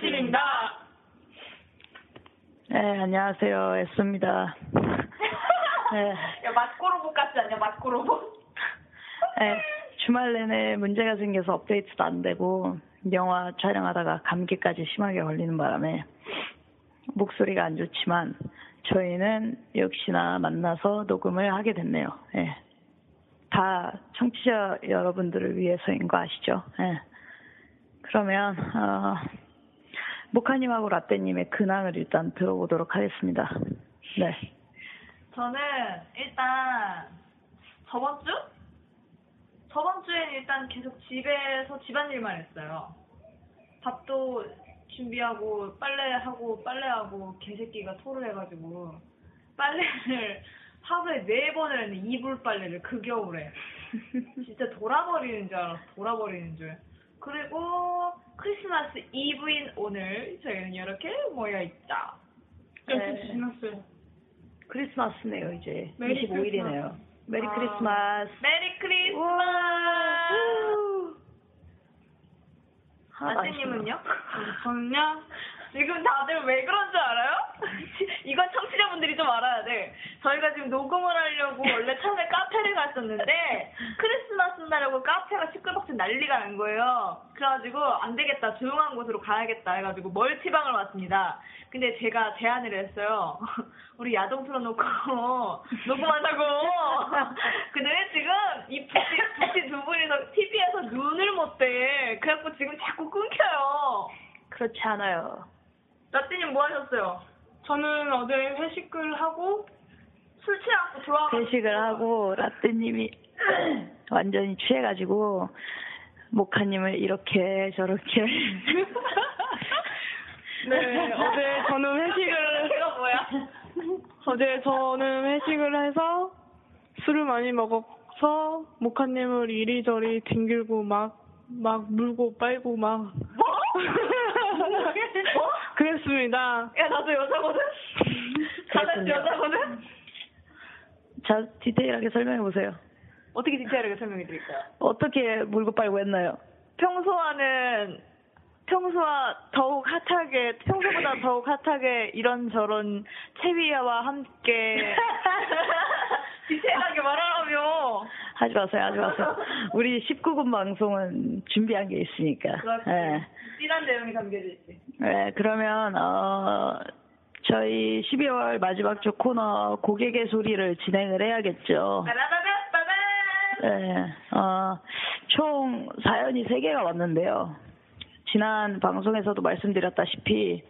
커피집입니다. 네, 안녕하세요. 에스입니다. 네, 야, 맛고로봇 같지 않냐, 맛고로봇? 네, 주말 내내 문제가 생겨서 업데이트도 안 되고, 영화 촬영하다가 감기까지 심하게 걸리는 바람에, 목소리가 안 좋지만, 저희는 역시나 만나서 녹음을 하게 됐네요. 예. 다 청취자 여러분들을 위해서인 거 아시죠? 예. 그러면, 어, 모카님하고 라떼님의 근황을 일단 들어보도록 하겠습니다. 네. 저는 일단 저번 주? 저번 주엔 일단 계속 집에서 집안일만 했어요. 밥도 준비하고 빨래하고 빨래하고 개새끼가 토를 해가지고 빨래를 하루에 네 번을 했는데 이불 빨래를 그 겨울에 진짜 돌아버리는 줄 알았어 돌아버리는 줄 그리고 크리스마스 이브인 오늘 저희는 이렇게 모여 있다 네. 지났어요 크리스마스네요, 이제. Merry 25일이네요. Merry 아. Christmas. Merry Christmas 아재님은요? 저는요? 지금 다들 왜 그런 줄 알아요? 이건 청취자분들이 좀 알아야 돼. 저희가 지금 녹음을 하려고 원래 처음에 카페를 갔었는데 크리스마스 날하고 카페가 시끌벅적 난리가 난 거예요. 그래가지고 안 되겠다. 조용한 곳으로 가야겠다 해가지고 멀티방을 왔습니다. 근데 제가 제안을 했어요. 우리 야동 틀어놓고 녹음하자고. 근데 지금 이 부시, 부시 두 분이서 TV에서 눈을 못 대. 그래갖고 지금 자꾸 끊겨요. 그렇지 않아요. 라떼님 뭐 하셨어요? 저는 어제 회식을 하고 술 취하고 좋아하고 회식을 하고 라떼님이 완전히 취해가지고 모카님을 이렇게 저렇게 네, 어제 저는 회식을 뭐야? 어제 저는 회식을 해서 술을 많이 먹어서 모카님을 이리저리 뒹굴고 막 막 물고 빨고 막 뭐? 뭐? 그랬습니다. 야 나도 여자거든. 다들 그렇군요. 여자거든. 자 디테일하게 설명해 보세요. 어떻게 디테일하게 설명해 드릴까요? 어떻게 물고 빨고 했나요? 평소와는 평소와 더욱 핫하게 평소보다 더욱 핫하게 이런저런 채비야와 함께 디테일하게 말하라며 하지 마세요, 하지 마세요. 우리 19금 방송은 준비한 게 있으니까. 그렇지 예. 진한 내용이 담겨져 있지 네, 그러면 어 저희 12월 마지막 주 코너 고객의 소리를 진행을 해야겠죠. 네, 어, 총 사연이 3개가 왔는데요. 지난 방송에서도 말씀드렸다시피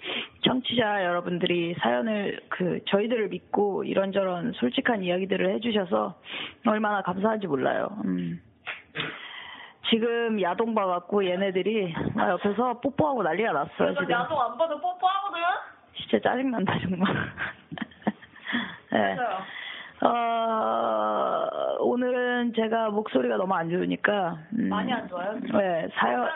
청취자 여러분들이 사연을 그 저희들을 믿고 이런저런 솔직한 이야기들을 해주셔서 얼마나 감사한지 몰라요. 음. 지금 야동 봐갖고 얘네들이 막 옆에서 뽀뽀하고 난리가 났어요 지금. 야동 안 봐도 뽀뽀하거든? 진짜 짜증난다 정말. 네. 어, 오늘은 제가 목소리가 너무 안 좋으니까 음, 많이 안 좋아요? 네 사연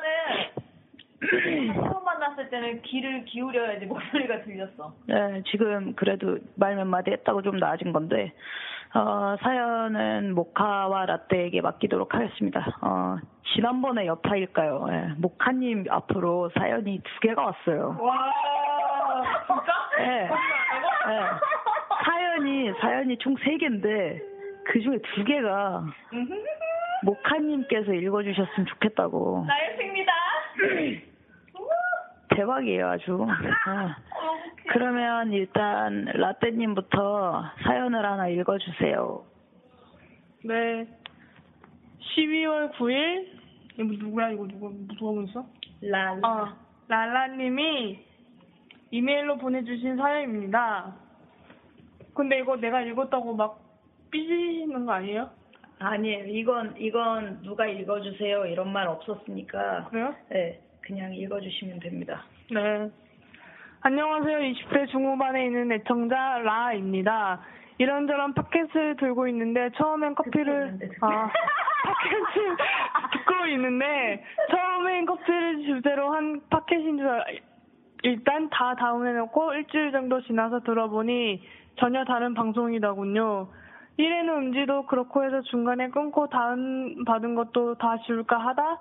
처음 만났을 때는 귀를 기울여야지 목소리가 들렸어. 네, 지금 그래도 말 몇 마디 했다고 좀 나아진 건데, 어, 사연은 모카와 라떼에게 맡기도록 하겠습니다. 어, 지난번에 여파일까요? 예, 모카님 앞으로 사연이 두 개가 왔어요. 와, 진짜? 예, 예. 사연이, 사연이 총 세 개인데, 그 중에 두 개가 모카님께서 읽어주셨으면 좋겠다고. 나의 승리다. 대박이에요, 아주. 아. 그러면 일단 라떼님부터 사연을 하나 읽어주세요. 네. 12월 9일 이거 누구야 이거 누구 누가 보냈어? 라. 아 랄라님이 이메일로 보내주신 사연입니다. 근데 이거 내가 읽었다고 막 삐지는 거 아니에요? 아니에요. 이건, 이건 누가 읽어주세요. 이런 말 없었으니까. 그래요? 네, 그냥 읽어주시면 됩니다. 네. 안녕하세요. 20대 중후반에 있는 애청자 라입니다. 이런저런 팟캐스트를 들고 있는데 처음엔 커피를 아 팟캐스트 듣고 있는데 처음엔 커피를 주제로 한 팟캐스트인 줄 알- 일단 다 다운해놓고 일주일 정도 지나서 들어보니 전혀 다른 방송이더군요. 1회는 음지도 그렇고 해서 중간에 끊고 다운 받은 것도 다 지울까 하다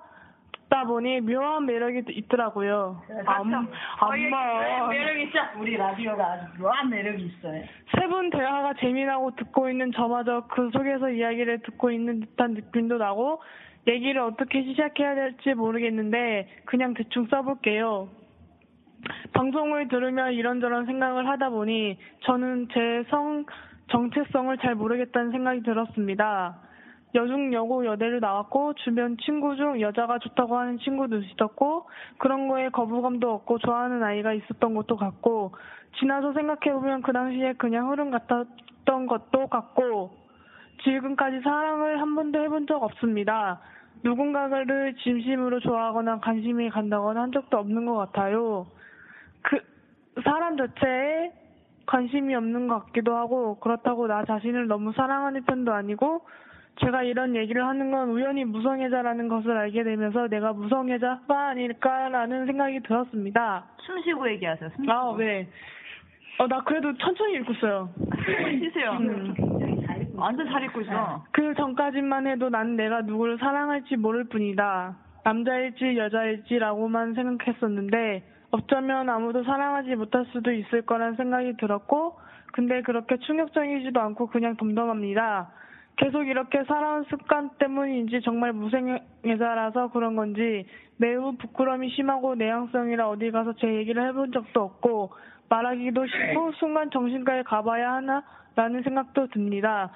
듣다 보니 묘한 매력이 있더라고요. 암, 암마. 매력 있죠? 우리 라디오가 아주 묘한 매력이 있어요. 세 분 대화가 재미나고 듣고 있는 저마저 그 속에서 이야기를 듣고 있는 듯한 느낌도 나고 얘기를 어떻게 시작해야 될지 모르겠는데 그냥 대충 써볼게요. 방송을 들으며 이런저런 생각을 하다 보니 저는 제 성 정체성을 잘 모르겠다는 생각이 들었습니다. 여중 여고 여대를 나왔고 주변 친구 중 여자가 좋다고 하는 친구도 있었고 그런 거에 거부감도 없고 좋아하는 아이가 있었던 것도 같고 지나서 생각해보면 그 당시에 그냥 흐름 같았던 것도 같고 지금까지 사랑을 한 번도 해본 적 없습니다. 누군가를 진심으로 좋아하거나 관심이 간다거나 한 적도 없는 것 같아요. 그 사람 자체에 관심이 없는 것 같기도 하고 그렇다고 나 자신을 너무 사랑하는 편도 아니고 제가 이런 얘기를 하는 건 우연히 무성애자라는 것을 알게 되면서 내가 무성애자가 아닐까라는 생각이 들었습니다. 숨 쉬고 얘기하세요. 숨 쉬고. 아, 네. 어, 나 그래도 천천히 읽고 있어요. 쉬세요. 음. 완전 잘 읽고 있어. 그 전까지만 해도 난 내가 누구를 사랑할지 모를 뿐이다. 남자일지 여자일지라고만 생각했었는데 어쩌면 아무도 사랑하지 못할 수도 있을 거란 생각이 들었고 근데 그렇게 충격적이지도 않고 그냥 덤덤합니다. 계속 이렇게 살아온 습관 때문인지 정말 무생애자라서 그런 건지 매우 부끄러움이 심하고 내향성이라 어디 가서 제 얘기를 해본 적도 없고 말하기도 싫고 순간 정신과에 가봐야 하나라는 생각도 듭니다.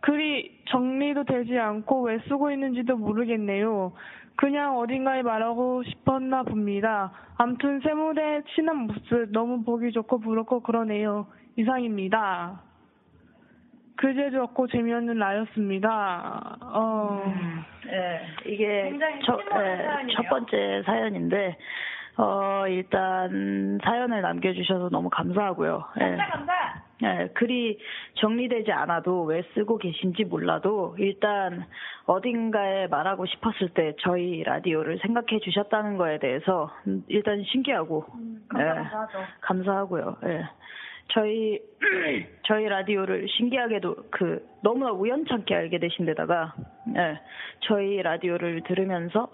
글이 정리도 되지 않고 왜 쓰고 있는지도 모르겠네요. 그냥 어딘가에 말하고 싶었나 봅니다. 암튼 세무대 친한 모습 너무 보기 좋고 부럽고 그러네요. 이상입니다. 글재주 없고 재미없는 나였습니다. 어, 예, 이게 굉장히 첫, 예. 첫 번째 사연인데, 어, 일단 사연을 남겨주셔서 너무 감사하고요. 예. 감사 감사. 예, 글이 정리되지 않아도 왜 쓰고 계신지 몰라도 일단 어딘가에 말하고 싶었을 때 저희 라디오를 생각해 주셨다는 거에 대해서 음, 일단 신기하고 감사 예, 감사하죠. 감사하고요. 예. 저희 저희 라디오를 신기하게도 그 너무나 우연찮게 알게 되신 데다가 예, 저희 라디오를 들으면서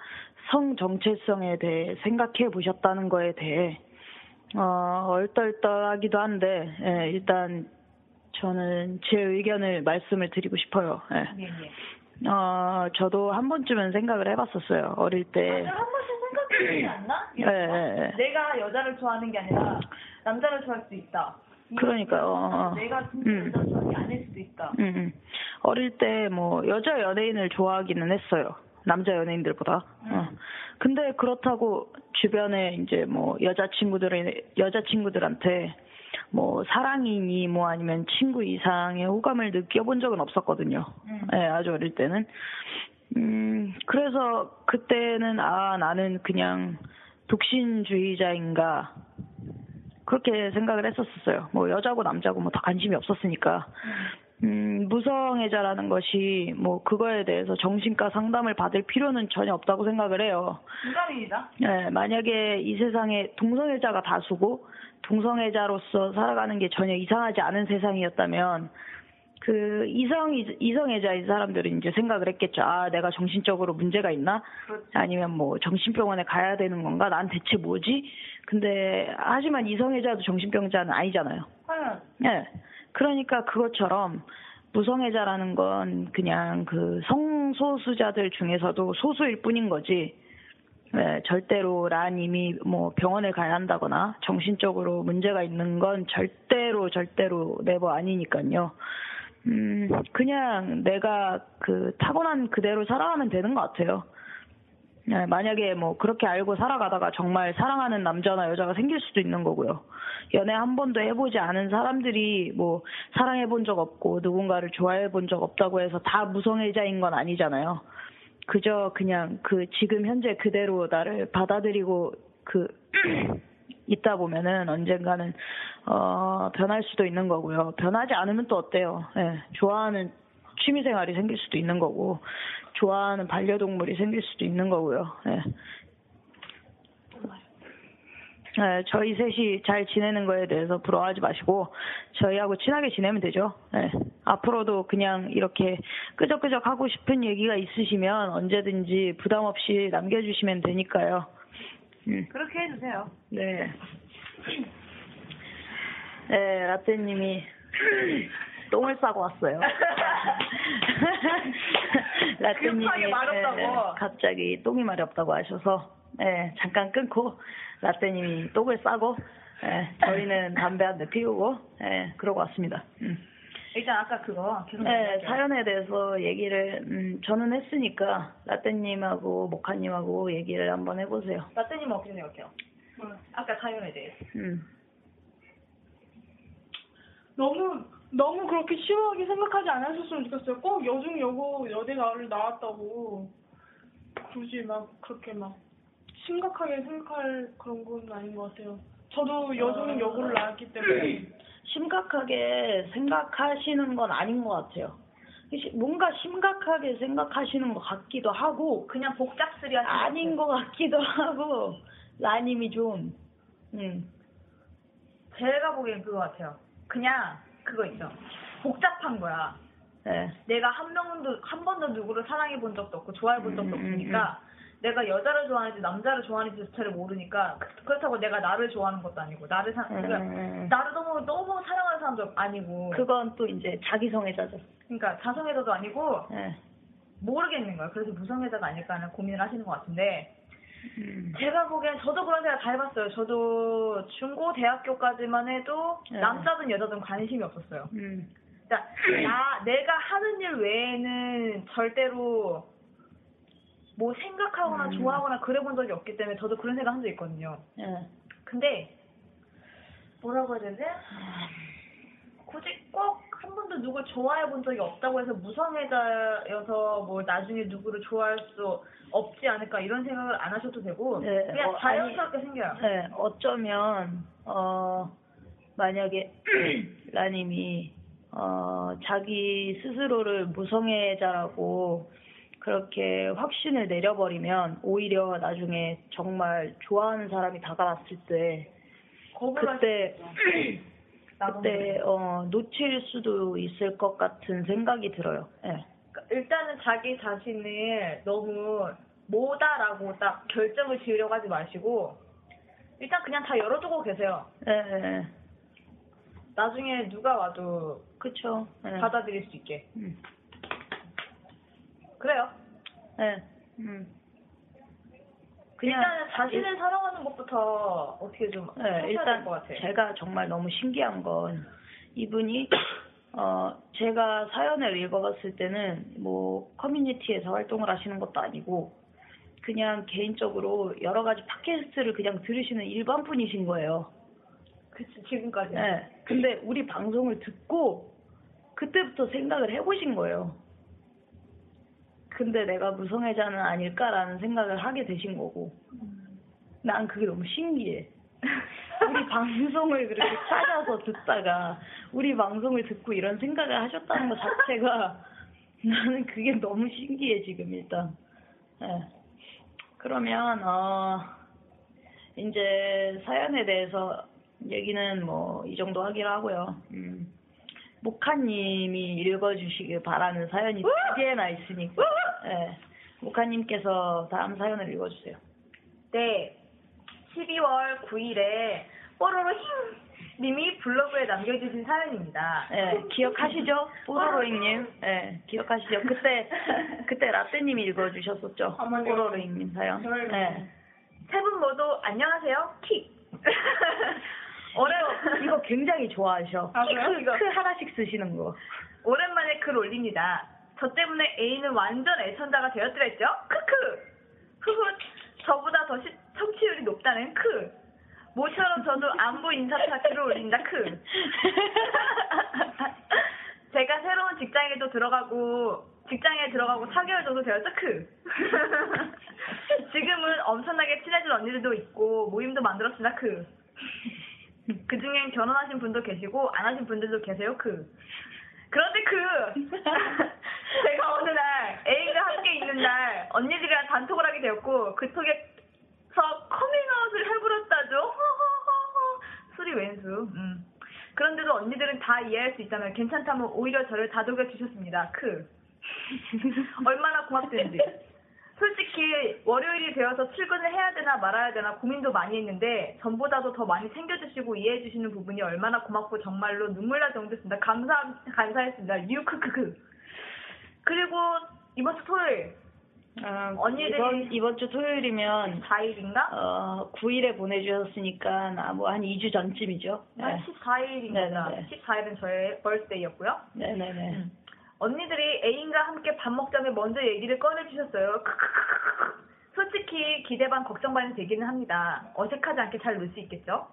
성 정체성에 대해 생각해 보셨다는 거에 대해 어, 얼떨떨하기도 한데 예, 일단 저는 제 의견을 말씀을 드리고 싶어요. 예. 예, 예. 어, 저도 한 번쯤은 생각을 해봤었어요. 어릴 때. 한 번씩 생각해보지 않나? 예. 내가 여자를 좋아하는 게 아니라 남자를 좋아할 수도 있다. 그러니까요. 어, 어. 내가 진짜 음. 여자 아닐 수도 있다. 음, 음. 어릴 때 뭐 여자 연예인을 좋아하기는 했어요. 남자 연예인들보다. 어. 근데 그렇다고 주변에 이제 뭐 여자 친구들의 여자 친구들한테 뭐 사랑이니 뭐 아니면 친구 이상의 호감을 느껴본 적은 없었거든요. 음. 예, 아주 어릴 때는. 음, 그래서 그때는 아, 나는 그냥 독신주의자인가 그렇게 생각을 했었어요. 뭐 여자고 남자고 뭐 다 관심이 없었으니까. 음, 무성애자라는 것이 뭐 그거에 대해서 정신과 상담을 받을 필요는 전혀 없다고 생각을 해요. 공감입니다. 네, 만약에 이 세상에 동성애자가 다수고 동성애자로서 살아가는 게 전혀 이상하지 않은 세상이었다면 그 이성 이성애자인 사람들은 이제 생각을 했겠죠. 아, 내가 정신적으로 문제가 있나? 아니면 뭐 정신병원에 가야 되는 건가? 난 대체 뭐지? 근데 하지만 이성애자도 정신병자는 아니잖아요. 당연. 네. 그러니까 그것처럼 무성애자라는 건 그냥 그 성소수자들 중에서도 소수일 뿐인 거지. 네, 절대로 라님이 뭐 병원을 가야 한다거나 정신적으로 문제가 있는 건 절대로 절대로 네버 아니니까요. 음, 그냥 내가 그 타고난 그대로 살아가면 되는 것 같아요. 네, 만약에 뭐 그렇게 알고 살아가다가 정말 사랑하는 남자나 여자가 생길 수도 있는 거고요. 연애 한 번도 해보지 않은 사람들이 뭐 사랑해본 적 없고 누군가를 좋아해본 적 없다고 해서 다 무성애자인 건 아니잖아요. 그저 그냥 그 지금 현재 그대로 나를 받아들이고 그 있다 보면은 언젠가는 어 변할 수도 있는 거고요. 변하지 않으면 또 어때요? 예. 좋아하는 취미 생활이 생길 수도 있는 거고 좋아하는 반려동물이 생길 수도 있는 거고요. 예. 예, 저희 셋이 잘 지내는 거에 대해서 부러워하지 마시고 저희하고 친하게 지내면 되죠. 예. 앞으로도 그냥 이렇게 끄적끄적 하고 싶은 얘기가 있으시면 언제든지 부담 없이 남겨주시면 되니까요. 음. 그렇게 해주세요. 네. 네, 라떼님이 똥을 싸고 왔어요. 라떼님이 급하게 마렵다고. 네, 갑자기 똥이 마렵다고 하셔서 네, 잠깐 끊고 라떼님이 똥을 싸고 네, 저희는 담배 한 대 피우고 네, 그러고 왔습니다. 음. 일단 아까 그거 계속 네. 사연에 대해서 얘기를 음, 저는 했으니까 라떼님하고 모카님하고 얘기를 한번 해보세요. 라떼님 어떻게 생각해요? 아까 사연에 대해서. 음. 너무 너무 그렇게 심하게 생각하지 않았었으면 좋겠어요. 꼭 여중 여고 여대 나를 나왔다고 굳이 막 그렇게 막 심각하게 생각할 그런 건 아닌 것 같아요. 저도 여중 여고를 나왔기 때문에 심각하게 생각하시는 건 아닌 것 같아요. 시- 뭔가 심각하게 생각하시는 것 같기도 하고 그냥 복잡스리 아닌 것 같기도 하고 라님이 좀 음. 제가 보기엔 그거 같아요. 그냥 그거 있죠. 복잡한 거야. 네. 내가 한 명도 한 번도 누구를 사랑해 본 적도 없고 좋아해 본 적도 음, 음, 없으니까 내가 여자를 좋아하는지 남자를 좋아하는지조차를 모르니까 그- 그렇다고 내가 나를 좋아하는 것도 아니고 나를 사 그러니까 음. 나를 너무 너무 사랑하는 사람도 아니고 그건 또 이제 자기성애자죠. 그러니까 자성애자도 아니고 네. 모르겠는 거예요. 그래서 무성애자가 아닐까 하는 고민을 하시는 것 같은데 음. 제가 보기엔 저도 그런 생각 다 해봤어요. 저도 중고 대학교까지만 해도 네. 남자든 여자든 관심이 없었어요. 음. 그러니까 나 내가 하는 일 외에는 절대로 뭐 생각하거나 음. 좋아하거나 그래본 적이 없기 때문에 저도 그런 생각 한 적 있거든요. 네. 근데 뭐라고 해야 되지? 번도 누굴 좋아해 본 적이 없다고 해서 무성애자여서 뭐 나중에 누구를 좋아할 수 없지 않을까 이런 생각을 안 하셔도 되고 네, 그냥 어, 자연스럽게 생겨요. 네, 어쩌면 어 만약에 라님이 어 자기 스스로를 무성애자라고 그렇게 확신을 내려버리면 오히려 나중에 정말 좋아하는 사람이 다가왔을 때 그때 그때 어 놓칠 수도 있을 것 같은 생각이 들어요. 예. 그러니까 일단은 자기 자신을 너무 뭐다라고 딱 결정을 지으려고 하지 마시고 일단 그냥 다 열어두고 계세요. 예, 예. 나중에 누가 와도 그쵸. 예. 받아들일 수 있게. 음. 그래요. 예. 음. 그냥 일단은 자신을 사랑하는 것부터 어떻게 좀 네, 일단 될것 같아요. 제가 정말 너무 신기한 건 이분이 어 제가 사연을 읽어봤을 때는 뭐 커뮤니티에서 활동을 하시는 것도 아니고 그냥 개인적으로 여러 가지 팟캐스트를 그냥 들으시는 일반 분이신 거예요. 그치, 지금까지. 네. 근데 우리 방송을 듣고 그때부터 생각을 해보신 거예요. 근데 내가 무성애자는 아닐까라는 생각을 하게 되신 거고. 난 그게 너무 신기해. 우리 방송을 그렇게 찾아서 듣다가 우리 방송을 듣고 이런 생각을 하셨다는 것 자체가 나는 그게 너무 신기해 지금 일단. 예. 그러면 어 이제 사연에 대해서 얘기는 뭐 이 정도 하기로 하고요. 음. 모카님이 읽어주시길 바라는 사연이 두 개나 있으니까. 예. 모카님께서 다음 사연을 읽어주세요. 네. 12월 9일에 뽀로로 힝 님이 블로그에 남겨주신 사연입니다. 예, 기억하시죠? 뽀로로잉님. 예, 기억하시죠? 그때, 그때 라떼님이 읽어주셨었죠? 뽀로로잉님 사연. 예. 세분 모두 안녕하세요. 킥. 올해 이거, 이거 굉장히 좋아하셔. 아, 그래요? 크, 크 하나씩 쓰시는 거. 오랜만에 글 올립니다. 저 때문에 애인은 완전 애청자가 되었더랬죠? 크크. 흐흐. 저보다 더 시, 청취율이 높다는 크. 모처럼 저도 안부 인사차 글을 올린다 크. 제가 새로운 직장에도 들어가고 직장에 들어가고 4개월 정도 되었죠 크. 지금은 엄청나게 친해진 언니들도 있고 모임도 만들었습니다 크. 그 중엔 결혼하신 분도 계시고 안 하신 분들도 계세요 크. 그런데 그 제가 어느 날 애인과 함께 있는 날 언니들이랑 단톡을 하게 되었고 그 톡에서 커밍아웃을 해버렸다죠. 허허허허. 술이 웬수. 음. 그런데도 언니들은 다 이해할 수 있다면 괜찮다면 오히려 저를 다독여 주셨습니다. 크. 얼마나 고맙든지. 솔직히 월요일이 되어서 출근을 해야 되나 말아야 되나 고민도 많이 했는데 전보다도 더 많이 챙겨주시고 이해해주시는 부분이 얼마나 고맙고 정말로 눈물 날 정도였습니다. 감사 감사했습니다. 유크크크. 그리고 이번 주 토요일 아, 언니들이- 이번, 이번 주 토요일이면 4일인가? 어, 9일에 보내주셨으니까 아, 뭐 한 2주 전쯤이죠. 한 네. 14일입니다. 네네네. 14일은 저의 벌스데이였고요. 네네네. 언니들이 애인과 함께 밥 먹자며 먼저 얘기를 꺼내주셨어요. 솔직히 기대 반 걱정 반이 되기는 합니다. 어색하지 않게 잘 놀 수 있겠죠?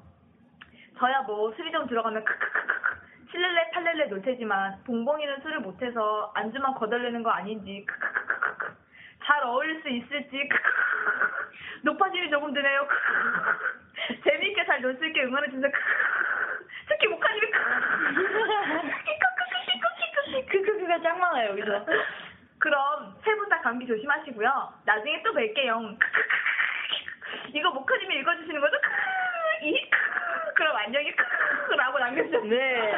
저야 뭐 술이 좀 들어가면 크크크크크. 칠렐레 팔렐레 놀 테지만 봉봉이는 술을 못해서 안주만 거덜내는 거 아닌지 크크크크크. 잘 어울릴 수 있을지 크크크크크. 높아짐이 조금 드네요. 크크크크크. 재미있게 잘 놀 수 있게 응원해주세요. 크크크크크. 특히 목카님이 크크크 크크. 크크크가 짱 많아요, 여기서. 그럼 세 분 다 감기 조심하시고요. 나중에 또 뵐게요. 이거 모카님이 읽어주시는 거죠? 이 그럼 안녕히 라고 남겨주셨어요. 네.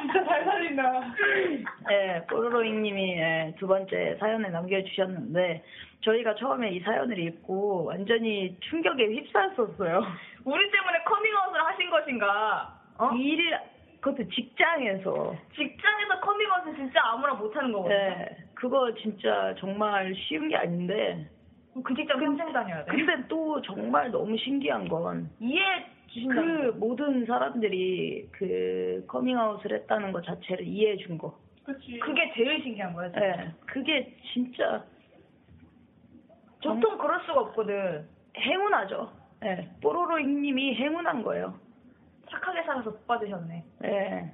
진짜 잘 살린다. 네, 뽀로로잉님이 예, 두 번째 사연을 남겨주셨는데 저희가 처음에 이 사연을 읽고 완전히 충격에 휩싸였었어요. 우리 때문에 커밍아웃을 하신 것인가? 어? 일 그것도 직장에서. 직장에서 커밍아웃은 진짜 아무나 못하는 거거든요. 네, 그거 진짜 정말 쉬운 게 아닌데 그 직장 평생 다녀야 돼. 근데 또 정말 너무 신기한 건 이해해 주신다. 그 모든 사람들이 그 커밍아웃을 했다는 것 자체를 이해해 준 거. 그치. 그게 제일 신기한 거야. 진짜. 예, 그게 진짜 보통 그럴 수가 없거든. 행운아죠. 예, 뽀로로잉님이 행운아인 거예요. 착하게 살아서 복 받으셨네. 예.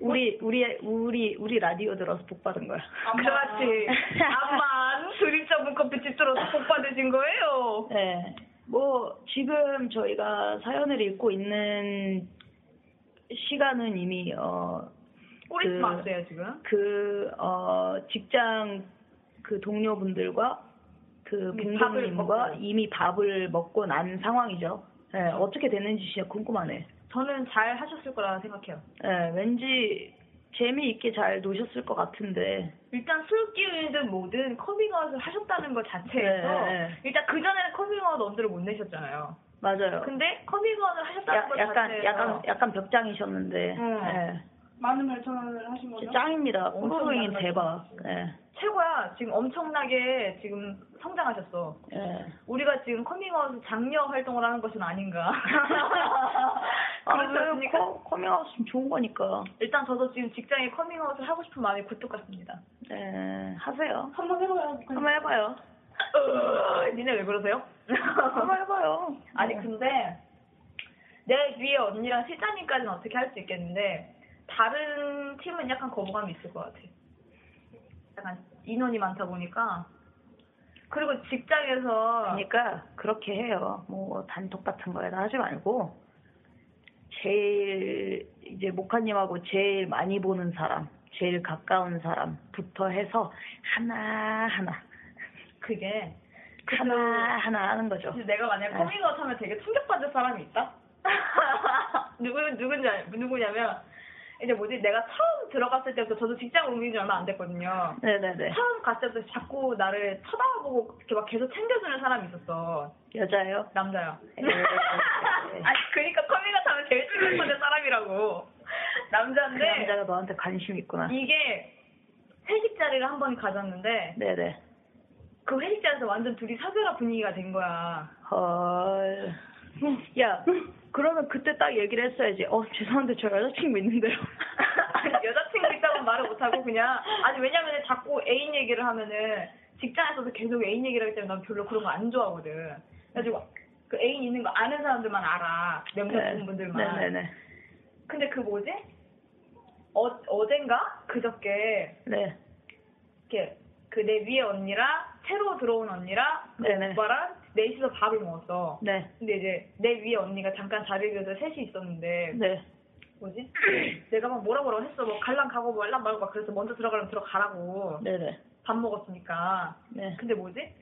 우리 우리 우리 우리 라디오 들어서 복 받은 거야. 그렇지. 암만 드립자 문커피집 들어서 복 받으신 거예요. 예. 뭐 지금 저희가 사연을 읽고 있는 시간은 이미 어 꼬리 그- 맞세요 지금. 그, 어, 직장 그 동료분들과 그 먹고. 이미 밥을 먹고 난 상황이죠. 예, 어떻게 됐는지 진짜 궁금하네. 저는 잘 하셨을 거라 생각해요. 예, 왠지 재미있게 잘 노셨을 것 같은데. 일단 술 기운이든 뭐든 커밍아웃을 하셨다는 것 자체에서 네, 네. 일단 그 전에는 커밍아웃 엄두를 못 내셨잖아요. 맞아요. 근데 커밍아웃을 하셨다는 야, 것 약간, 자체에서 약간, 약간 벽장이셨는데. 음. 예. 많은 발전을 하신 거죠? 짱입니다. 많이 대박. 예. 최고야. 지금 엄청나게 지금 성장하셨어. 예. 우리가 지금 커밍아웃 장려 활동을 하는 것은 아닌가. 아, 않습니까? 커- 커밍아웃은 좋은 거니까. 일단 저도 지금 직장에 커밍아웃을 하고 싶은 마음이 굴뚝 같습니다. 예, 하세요. 한번 해봐요. 한번 해봐요. 으, 니네 왜 그러세요? 한번 해봐요. 아니 네. 근데 내 위에 언니랑 실장님까지는 어떻게 할 수 있겠는데 다른 팀은 약간 거부감이 있을 것 같아. 약간 인원이 많다 보니까 그리고 직장에서 그러니까 그렇게 해요. 뭐 단톡 같은 거에다 하지 말고 제일 이제 목사님하고 제일 많이 보는 사람, 제일 가까운 사람부터 해서 하나 하나 그게 하나 하나 하는 거죠. 내가 만약에 네. 커밍아웃 하면 되게 충격받을 사람이 있다? 누구, 누군지, 알- 누구냐면, 이제 뭐지, 내가 처음 들어갔을 때부터 저도 직장 옮긴 지 얼마 안 됐거든요. 네네네. 처음 갔을 때부터 자꾸 나를 쳐다보고 이렇게 막 계속 챙겨주는 사람이 있었어. 여자요? 남자요. 에, 에, 에. 아니, 그니까 커밍아웃 하면 제일 충격받을 사람이라고. 그 남자인데, 남자가 너한테 관심 있구나. 이게 회식 자리를 한 번 가졌는데, 네네. 그 회식 자리에서 완전 둘이 사귀라 분위기가 된 거야. 헐. 야, 그러면 그때 딱 얘기를 했어야지. 어, 죄송한데 저 여자친구 있는데요. 아니, 여자친구 있다고 말을 못하고 그냥 아니 왜냐면은 자꾸 애인 얘기를 하면은 직장에서도 계속 애인 얘기를 하기 때문에 난 별로 그런 거 안 좋아하거든 그래가지고 그 애인 있는 거 아는 사람들만 알아 명절 분들만 네 네 네. 근데 그 뭐지 어 어젠가 그저께 네. 이렇게 그 내 위에 언니랑 새로 들어온 언니랑 그. 오빠랑 넷이서 밥을 먹었어 네. 근데 이제 내 위에 언니가 잠깐 자리를 비워서 셋이 있었는데 네. 뭐지? 내가 막 뭐라 뭐라 했어. 뭐 갈랑 가고 뭐 말랑 말고 막 그래서 먼저 들어가려면 들어가라고. 네네. 밥 먹었으니까. 네. 근데 뭐지?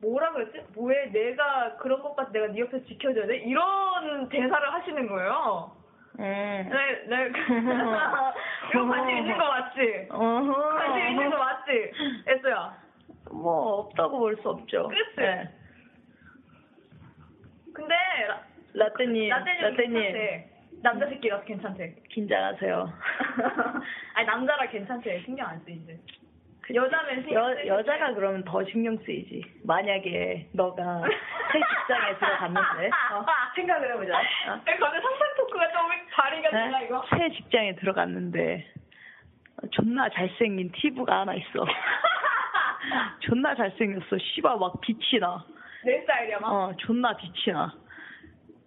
뭐라 그랬지? 뭐해 내가 그런 것까지 내가 네 옆에서 지켜줘야 돼? 이런 대사를 하시는 거예요. 음. 네, 네. 이거 관심 있는 거 맞지? 관심 있는 거 맞지? 애써야. 뭐 없다고 볼 수 없죠. 그치? 네. 근데 라- 라떼님, 라떼님 라떼님 괜찮대. 남자 새끼라서 괜찮대. 긴장하세요. 아니 남자라 괜찮대. 신경 안 쓰이지. 여자면 신경 여, 쓰이지. 여자가 그러면 더 신경 쓰이지. 만약에 너가 새 직장에 들어갔는데 어, 생각을 해보자. 어? 야, 갑자기 상상 토크가 좀 발휘가 되나 네? 이거? 새 직장에 들어갔는데 존나 잘생긴 티브가 하나 있어. 존나 잘생겼어. 씨발 막 빛이 나. 내 스타일이야 막. 어, 존나 빛이 나.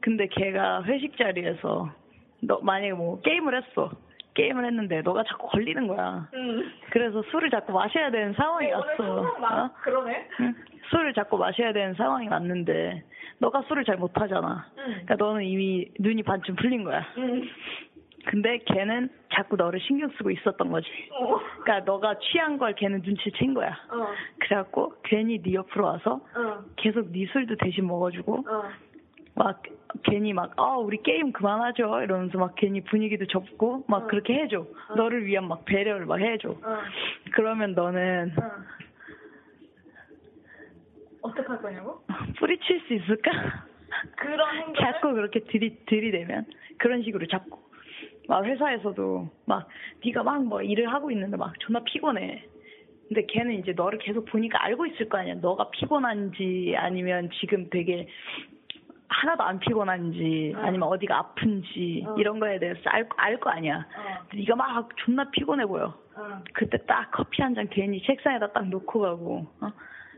근데 걔가 회식 자리에서 너 만약에 뭐 게임을 했어. 게임을 했는데 너가 자꾸 걸리는 거야. 응. 그래서 술을 자꾸 마셔야 되는 상황이 네, 오늘 왔어. 막 어? 그러네. 응? 술을 자꾸 마셔야 되는 상황이 왔는데 너가 술을 잘 못하잖아. 응. 그러니까 너는 이미 눈이 반쯤 풀린 거야. 응. 근데 걔는 자꾸 너를 신경 쓰고 있었던 거지. 어. 그러니까 너가 취한 걸 걔는 눈치챈 거야. 어. 그래갖고 괜히 네 옆으로 와서 어. 계속 네 술도 대신 먹어주고 어. 막 괜히 막 아 우리 게임 그만하죠 이러면서 막 괜히 분위기도 접고 막 어. 그렇게 해줘. 너를 위한 막 배려를 막 해줘. 어. 그러면 너는 어. 어떡할 거냐고? 뿌리칠 수 있을까? 그런? 자꾸 그렇게 들이 들이대면 그런 식으로 자꾸 막 회사에서도 막 네가 막 뭐 일을 하고 있는데 막 존나 피곤해. 근데 걔는 이제 너를 계속 보니까 알고 있을 거 아니야. 너가 피곤한지 아니면 지금 되게 하나도 안 피곤한지 어. 아니면 어디가 아픈지 어. 이런 거에 대해서 알알거 아니야. 어. 네가 막 존나 피곤해 보여. 어. 그때 딱 커피 한 잔 괜히 책상에다 딱 놓고 가고 어?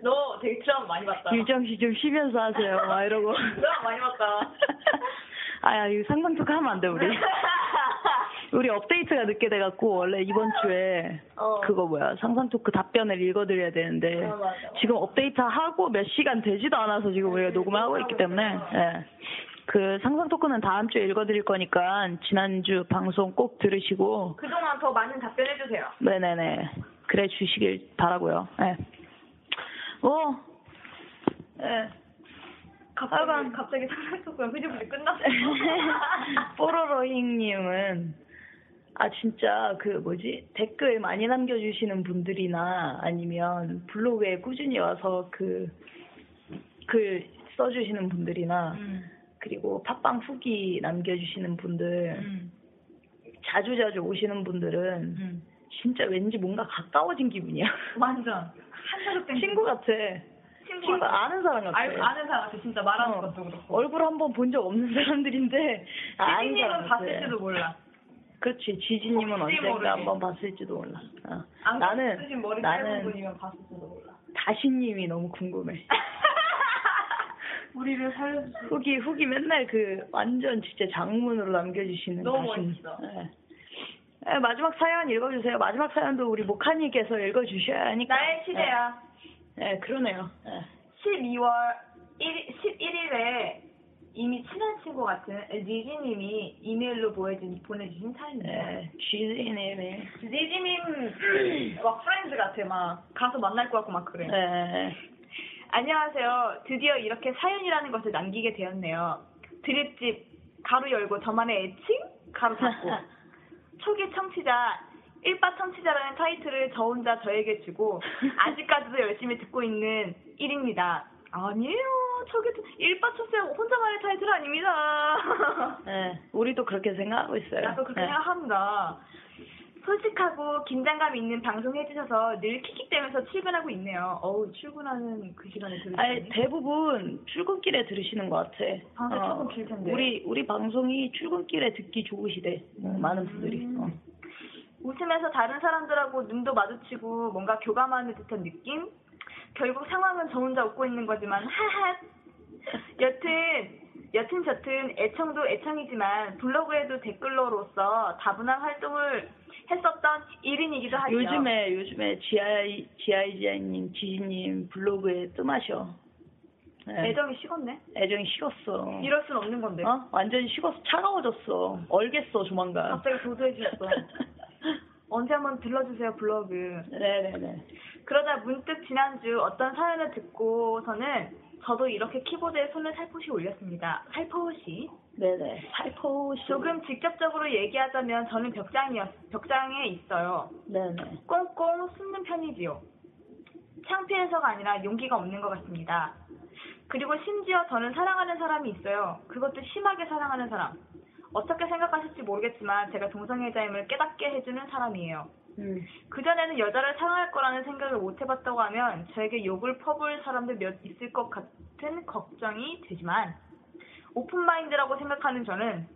너 되게 드라마 많이 봤다. 씨좀 쉬면서 하세요. 막 이러고. 드라마 많이 봤다. 아야 이거 상상 토크 하면 안 돼 우리. 우리 업데이트가 늦게 돼갖고 원래 이번 주에 어. 그거 뭐야 상상 토크 답변을 읽어드려야 되는데 어. 지금 업데이트 하고 몇 시간 되지도 않아서 지금 우리가 녹음을 하고 있기 때문에 예. 그 상상 토크는 다음 주에 읽어드릴 거니까 지난주 방송 꼭 들으시고 그동안 더 많은 답변해 주세요. 네네네 그래 주시길 바라고요. 예. 뭐 예. 갑자기. 갑자기 상상 토크가 흐지부지 끝났어. 뽀로로잉님은 아 진짜 그 뭐지 댓글 많이 남겨주시는 분들이나 아니면 블로그에 꾸준히 와서 그 글 써주시는 분들이나 음. 그리고 팟빵 후기 남겨주시는 분들 음. 자주 자주 오시는 분들은 음. 진짜 왠지 뭔가 가까워진 기분이야. 완전. 친구 같아. 친구. 아는 사람 같아. 알, 아는 사람 같아. 진짜 말하는 어. 것도 그렇고. 얼굴 한 번 본 적 없는 사람들인데 아는 사람 같아. 봤을지도 몰라. 그렇지 지진님은 혹시 언젠가. 한번 봤을지도 몰라. 어. 안 나는 나는 분이면 봤을지도 몰라. 다시님이 너무 궁금해. 우리를 살려주시 후기 후기 맨날 그 완전 진짜 장문으로 남겨주시는 너무 다시님. 멋있어. 예. 예, 마지막 사연 읽어주세요. 마지막 사연도 우리 모카님께서 읽어주셔야 하니까. 나의 시대야. 네, 그러네요. 네. 12월 1, 11일에 이미 친한 친구 같은 리지님이 이메일로 보내준, 보내주신 사연입니다. 네, 쥐지님이. 리지님 막 프렌즈 같아 막 가서 만날 것 같고 막 그래. 네. 안녕하세요. 드디어 이렇게 사연이라는 것을 남기게 되었네요. 드립집 가로 열고 저만의 애칭 가로 닫고 초기 청취자 일바 청취자라는 타이틀을 저 혼자 저에게 주고 아직까지도 열심히 듣고 있는 1입니다. 아니에요. 초기 일바 청취자 혼자만의 타이틀 아닙니다. 네, 우리도 그렇게 생각하고 있어요. 나도 그렇게 네. 생각합니다. 솔직하고 긴장감 있는 방송 해주셔서 늘 킥킥대면서 출근하고 있네요. 어우 출근하는 그 시간에 들으시니 아니, 대부분 출근길에 들으시는 것 같아. 방송 조금 길 텐데. 우리, 우리 방송이 출근길에 듣기 좋으시대. 어, 많은 분들이. 어. 웃으면서 다른 사람들하고 눈도 마주치고 뭔가 교감하는 듯한 느낌? 결국 상황은 저 혼자 웃고 있는 거지만 하하 여튼 여튼 저튼 애청도 애청이지만 블로그에도 댓글러로서 다분한 활동을 했었던 1인이기도 하죠. 요즘에, 요즘에 GI, GIGI님, 지지님 블로그에 뜸하셔. 네. 애정이 식었네. 애정이 식었어. 이럴 순 없는 건데. 어? 완전히 식어서 차가워졌어. 얼겠어, 조만간. 갑자기 도도해지셨어. 언제 한번 들러주세요 블로그. 네네네. 그러다 문득 지난주 어떤 사연을 듣고서는 저도 이렇게 키보드에 손을 살포시 올렸습니다. 살포시. 네네. 살포시. 조금 직접적으로 얘기하자면 저는 벽장이었, 벽장에 있어요. 네네. 꽁꽁 숨는 편이지요. 창피해서가 아니라 용기가 없는 것 같습니다. 그리고 심지어 저는 사랑하는 사람이 있어요. 그것도 심하게 사랑하는 사람. 어떻게 생각하실지 모르겠지만 제가 동성애자임을 깨닫게 해주는 사람이에요. 음. 그전에는 여자를 사랑할 거라는 생각을 못 해봤다고 하면 저에게 욕을 퍼부을 사람들 몇 있을 것 같은 걱정이 되지만 open mind라고 생각하는 저는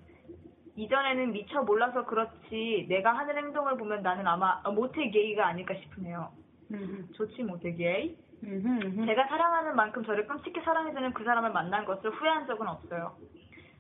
이전에는 미처 몰라서 그렇지 내가 하는 행동을 보면 나는 아마 모태 게이가 아닐까 싶으네요. 음. 좋지 모태 게이? 음. 제가 사랑하는 만큼 저를 끔찍히 사랑해주는 그 사람을 만난 것을 후회한 적은 없어요.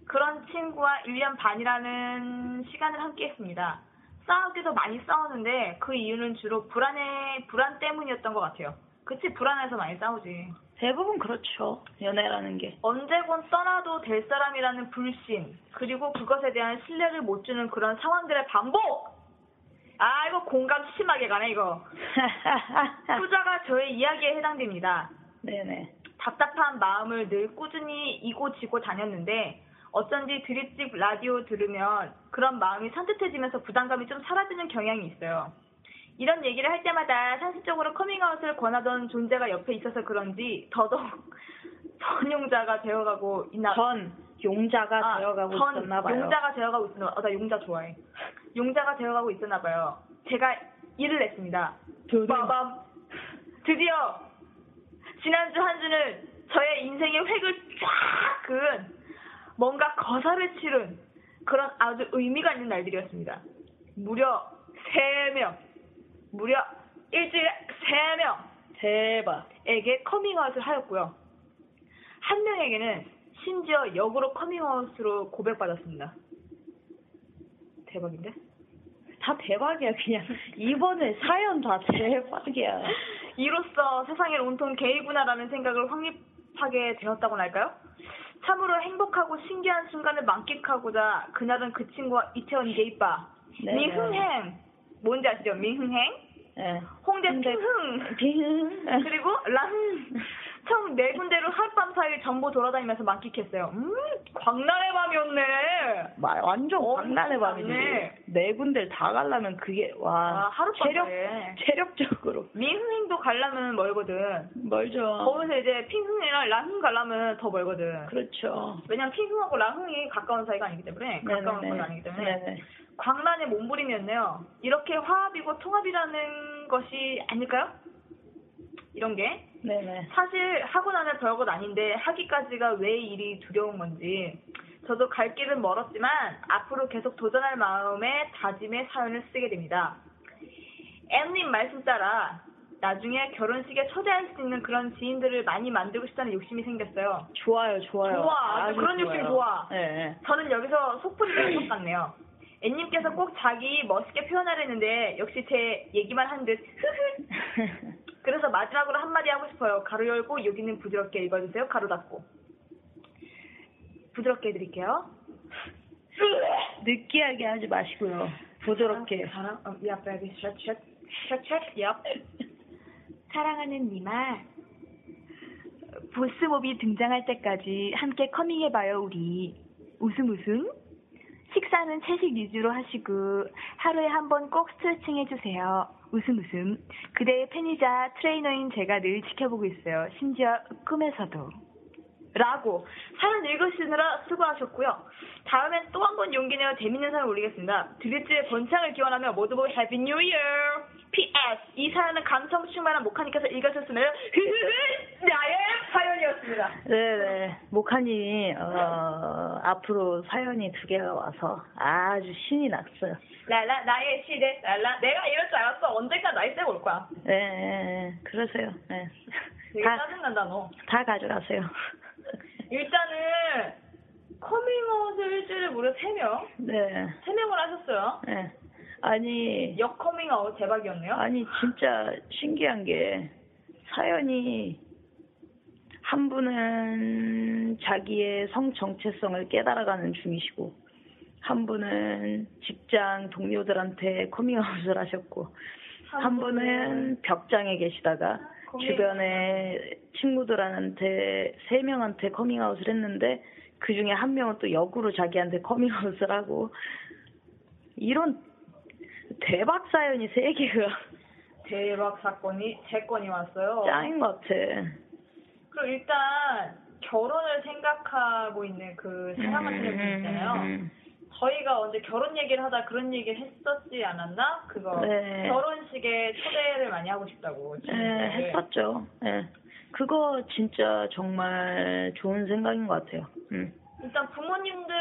그런 친구와 1년 반이라는 시간을 함께 했습니다. 싸우기도 많이 싸우는데 그 이유는 주로 불안해, 불안 때문이었던 것 같아요. 그치, 불안해서 많이 싸우지. 대부분 그렇죠. 연애라는 게. 언제건 떠나도 될 사람이라는 불신, 그리고 그것에 대한 신뢰를 못 주는 그런 상황들의 반복! 아, 이거 공감 심하게 가네, 이거. 후자가 저의 이야기에 해당됩니다. 네네. 답답한 마음을 늘 꾸준히 이고 지고 다녔는데 어쩐지 드립집 라디오 들으면 그런 마음이 산뜻해지면서 부담감이 좀 사라지는 경향이 있어요. 이런 얘기를 할 때마다 상식적으로 커밍아웃을 권하던 존재가 옆에 있어서 그런지 더더욱 전 용자가 되어가고 있나 전 용자가 아, 되어가고 전 있었나 봐요. 용자가 되어가고 있었나 어, 나 용자 좋아해. 용자가 되어가고 있었나 봐요. 제가 일을 했습니다. 드디어. 빠밤. 드디어 지난주 한 주는 저의 인생의 획을 쫙 그은 뭔가 거사를 치른 그런 아주 의미가 있는 날들이었습니다. 무려 3명, 무려 일주일에 3명 대박. 에게 커밍아웃을 하였고요. 한 명에게는 심지어 역으로 커밍아웃으로 고백받았습니다. 대박인데? 다 대박이야 그냥. 이번에 사연 다 대박이야. 이로써 세상에 온통 게이구나라는 생각을 확립하게 되었다고나 할까요? 참으로 행복하고 신기한 순간을 만끽하고자 그날은 그 친구와 이태원 게이바 네네. 민흥행 뭔지 아시죠? 민흥행 네. 홍대 핑흥 빙. 그리고 라 흥총네 군데로 하룻밤 사이 전부 돌아다니면서 만끽했어요. 음 광란의 밤이었네. 마- 완전 어, 광란의 밤이지. 맞네. 네 군데를 다 가려면 그게 와 아, 하룻밤 체력 에 체력적으로 민흥행도 가려면 멀거든. 멀죠. 거기서 이제 핑흥이랑 라흥 가려면 더 멀거든. 그렇죠. 왜냐면 핑흥하고 라흥이 가까운 사이가 아니기 때문에 가까운 건 아니기 때문에 네네. 광란의 몸부림이었네요. 이렇게 화합이고 통합이라는 것이 아닐까요? 이런 게 네네. 사실 하고 나면 별것 아닌데 하기까지가 왜 일이 두려운 건지 저도 갈 길은 멀었지만 앞으로 계속 도전할 마음에 다짐의 사연을 쓰게 됩니다. 엠님 말씀 따라 나중에 결혼식에 초대할 수 있는 그런 지인들을 많이 만들고 싶다는 욕심이 생겼어요. 좋아요, 좋아요. 좋아, 아주 그런 욕심. 좋아. 네. 저는 여기서 속풀이를 한것 같네요. 앤님께서 꼭 자기 멋있게 표현하려는데 역시 제 얘기만 한 듯 흐흐 그래서 마지막으로 한마디 하고 싶어요. 가로 열고 여기는 부드럽게 읽어주세요. 가로 닫고. 부드럽게 해드릴게요. 느끼하게 하지 마시고요. 부드럽게. 사랑, 어, 야, baby, shut, shut, shut, shut, yep. 사랑하는 니마. 보스몹이 등장할 때까지 함께 커밍해봐요, 우리. 웃음 웃음. 식사는 채식 위주로 하시고 하루에 한 번 꼭 스트레칭 해주세요. 웃음 웃음. 그대의 팬이자 트레이너인 제가 늘 지켜보고 있어요. 심지어 꿈에서도. 라고 사연 읽으시느라 수고하셨고요. 다음엔 또 한 번 용기 내어 재밌는 사연 올리겠습니다. 드립집의 번창을 기원하며 모두 모두 Happy New Year! PS 이 사연은 감성 충만한 목하님께서 읽으셨으면 나의 사연이었습니다. 네네. 목하님이, 어, 앞으로 사연이 두 개가 와서 아주 신이 났어요. 랄라 나의 시대 랄라 내가 이럴 줄 알았어. 언젠가 나의 때가 올 거야. 네, 네, 네. 그러세요. 네. 되게 다, 짜증난다 너. 다 가져가세요. 일단은 커밍아웃을 일주일에 무려 3명? 네. 3명을 하셨어요. 네. 아니, 역 커밍아웃 대박이었네요. 아니, 진짜 신기한 게, 사연이, 한 분은 자기의 성 정체성을 깨달아가는 중이시고, 한 분은 직장 동료들한테 커밍아웃을 하셨고, 한 분은 벽장에 계시다가 주변에 친구들한테 세 명한테 커밍아웃을 했는데 그 중에 한 명은 또 역으로 자기한테 커밍아웃을 하고 이런 대박 사연이 세 개가 대박 사건이 세 건이 왔어요. 짱인 것 같아. 그럼 일단 결혼을 생각하고 있는 그 사랑하시는 분 있잖아요. 음, 저희가 언제 결혼 얘기를 하다 그런 얘기를 했었지 않았나? 그거 네. 결혼식에 초대를 많이 하고 싶다고. 네. 했었죠. 네. 그거 진짜 정말 좋은 생각인 것 같아요. 음. 일단 부모님들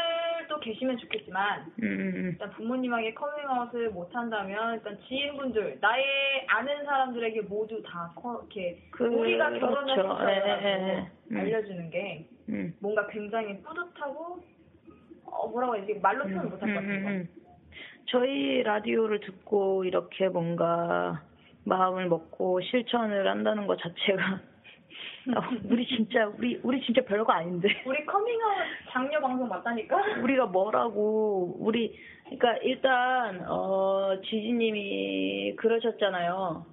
도 계시면 좋겠지만 음, 음, 일단 부모님에게 커밍아웃을 못 한다면 일단 지인분들 나의 아는 사람들에게 모두 다 커, 이렇게 그- 우리가 그렇죠. 결혼했다고 예, 예, 예. 음. 알려주는 게 음. 뭔가 굉장히 뿌듯하고 어 뭐라고 해야지 말로 표현 못할 것 음. 음, 음. 저희 라디오를 듣고 이렇게 뭔가 마음을 먹고 실천을 한다는 것 자체가 어, 우리 진짜 우리 우리 진짜 별거 아닌데 우리 커밍아웃 장려 방송 맞다니까? 우리가 뭐라고 우리 그러니까 일단 어 지지님이 그러셨잖아요.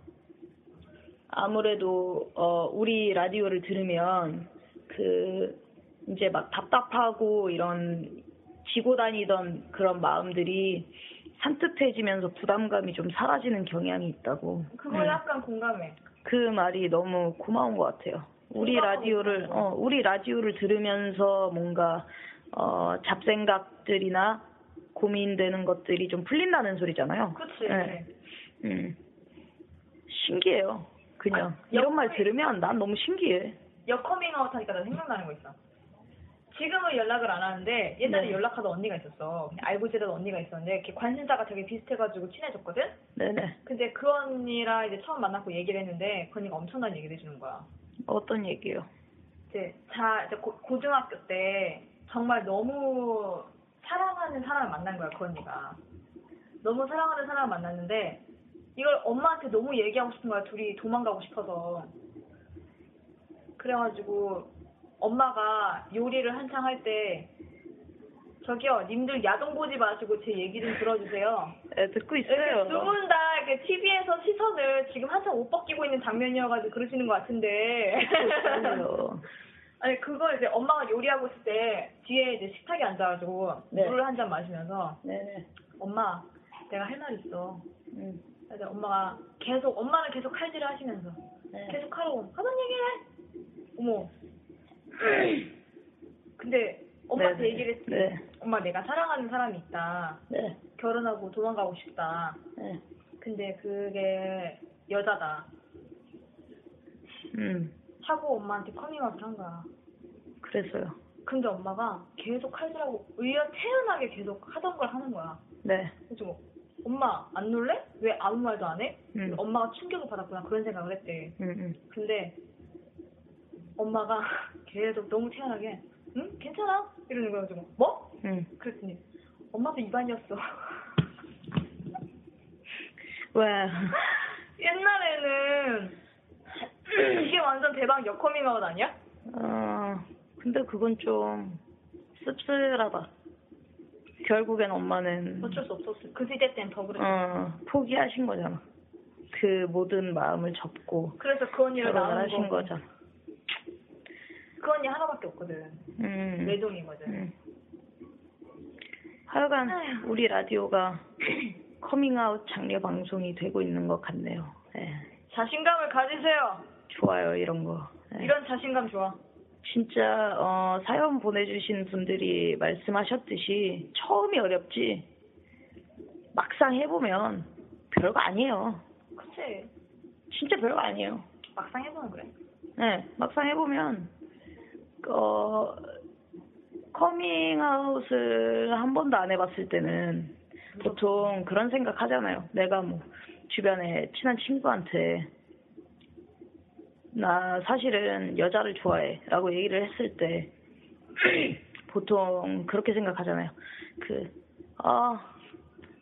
아무래도 어 우리 라디오를 들으면 그 이제 막 답답하고 이런 지고 다니던 그런 마음들이 산뜻해지면서 부담감이 좀 사라지는 경향이 있다고. 그거 음. 약간 공감해. 그 말이 너무 고마운 것 같아요. 우리 라디오를. 어 우리 라디오를 들으면서 뭔가 어 잡생각들이나 고민되는 것들이 좀 풀린다는 소리잖아요. 그치. 네. 음. 신기해요. 그냥 아, 이런 말 들으면 난 너무 신기해. 역 커밍아웃 하니까 나 생각나는 거 있어. 지금은 연락을 안 하는데 옛날에 네. 연락하던 언니가 있었어. 알고 지내던 언니가 있었는데 이렇게 관심사가 되게 비슷해가지고 친해졌거든? 네네. 근데 그 언니랑 이제 처음 만났고 얘기를 했는데 그 언니가 엄청난 얘기를 해주는 거야. 어떤 얘기요? 이제 자 이제 고, 고등학교 때 정말 너무 사랑하는 사람을 만난 거야 그 언니가. 너무 사랑하는 사람을 만났는데 이걸 엄마한테 너무 얘기하고 싶은 거야 둘이 도망가고 싶어서. 그래가지고 엄마가 요리를 한창 할 때 저기요 님들 야동 보지 마시고 제 얘기 좀 들어주세요. 네, 듣고 있어요. 두 분 다 이렇게 TV에서 시선을 지금 한참 옷 벗기고 있는 장면이어가지고 그러시는 것 같은데. 있어요. 아니 그거 이제 엄마가 요리하고 있을 때 뒤에 이제 식탁에 앉아가지고 네. 물을 한 잔 마시면서 네네. 엄마 내가 할 말 있어. 음. 그래서 엄마가 계속 엄마는 계속 칼질을 하시면서 네. 계속 하라고 하던 얘기해. 어머. 근데 엄마한테 네네. 얘기를 했지. 네. 엄마 내가 사랑하는 사람이 있다. 네. 결혼하고 도망가고 싶다. 네. 근데 그게 여자다. 음. 하고 엄마한테 커밍아웃을 한 거야. 그래서요. 근데 엄마가 계속 칼질하고 의연 태연하게 계속 하던 걸 하는 거야. 네. 그래서 뭐, 엄마 안 놀래? 왜 아무 말도 안 해? 음. 엄마가 충격을 받았구나 그런 생각을 했대. 음, 음. 근데 엄마가 계속 너무 태연하게 응? 괜찮아? 이러는 거야. 가지고 뭐? 음. 그랬더니 엄마도 입안이었어. 왜? 옛날에는 이게 완전 대박 역 커밍아웃 아니야? 어, 근데 그건 좀 씁쓸하다. 결국엔 엄마는 어쩔 수 없었어. 그 시대 땐 더 그랬어. 어, 포기하신 거잖아. 그 모든 마음을 접고 그래서 그 언니를 결혼을 낳은 하신 거. 거잖아. 그 언니 하나밖에 없거든. 음. 외동이거든. 음. 하여간 우리 라디오가 커밍아웃 장려 방송이 되고 있는 것 같네요. 예. 자신감을 가지세요. 좋아요 이런 거. 예. 이런 자신감 좋아. 진짜 어, 사연 보내주신 분들이 말씀하셨듯이 처음이 어렵지 막상 해보면 별거 아니에요. 그치. 진짜 별거 아니에요. 막상 해보면 그래. 네, 막상 해보면 어, 커밍아웃을 한 번도 안 해봤을 때는 보통 그런 생각 하잖아요. 내가 뭐 주변에 친한 친구한테 나 사실은 여자를 좋아해 라고 얘기를 했을 때 보통 그렇게 생각하잖아요. 그, 아,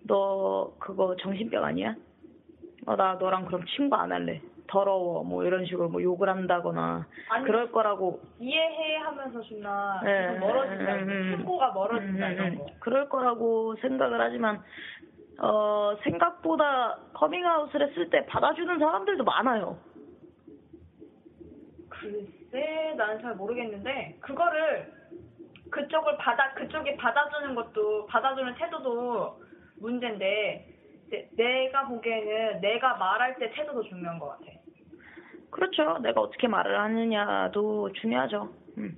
너 그거 정신병 아니야? 어, 나 너랑 그럼 친구 안 할래. 더러워. 뭐 이런 식으로 뭐 욕을 한다거나 아니, 그럴 거라고 이해해 하면서 예, 계속 멀어진다. 음. 친구가 멀어진다 음, 이런 음, 거. 그럴 거라고 생각을 하지만 어 생각보다 커밍아웃을 했을 때 받아주는 사람들도 많아요. 글쎄, 나는 잘 모르겠는데 그거를 그쪽을 받아 그쪽이 받아주는 것도 받아주는 태도도 문제인데 내- 내가 보기에는 내가 말할 때 태도도 중요한 것 같아. 그렇죠. 내가 어떻게 말을 하느냐도 중요하죠. 음.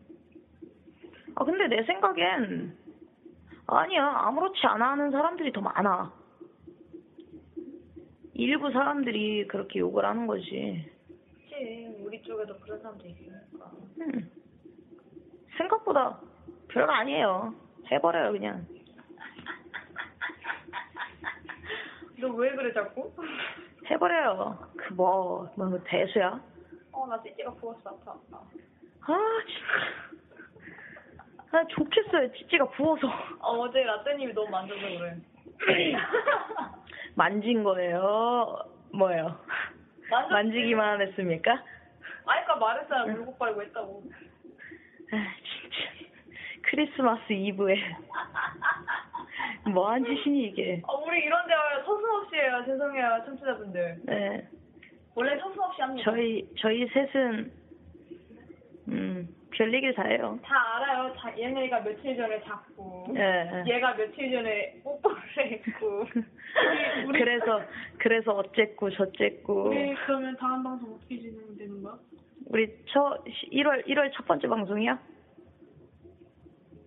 아 근데 내 생각엔 아니야 아무렇지 않아 하는 사람들이 더 많아. 일부 사람들이 그렇게 욕을 하는 거지. 그치, 우리 쪽에도 그런 사람도 있으니까. 음. 생각보다 별거 아니에요. 해버려요 그냥. 너 왜 그래 자꾸? 해버려요. 그 뭐, 뭐 대수야? 어, 나 찌찌가 부었어, 아파, 아파. 아 진짜. 아 좋겠어요. 찌찌가 부어서 어, 어제 라떼님이 너무 만져서 그래. 만진 거예요. 뭐예요? 만졌지. 만지기만 했습니까? 아까 말했잖아, 물고 빨고 했다고. 아 진짜. 크리스마스 이브에 뭐한 짓이니 이게? 아, 우리 이런 대화 서슴 없이 해요. 죄송해요, 청취자분들. 네. 원래 서슴 없이 합니다. 저희 저희 셋은 음 별 얘기를 다 해요. 다 알아요. 자, 얘네가 며칠 전에 잤고. 예. 얘가 며칠 전에 뽀뽀를 했고. 우리- 그래서 그래서 어쨌고 저쨌고 우리 그러면 다음 방송 어떻게 진행되는 거야? 우리 첫 1월 1월 첫 번째 방송이야?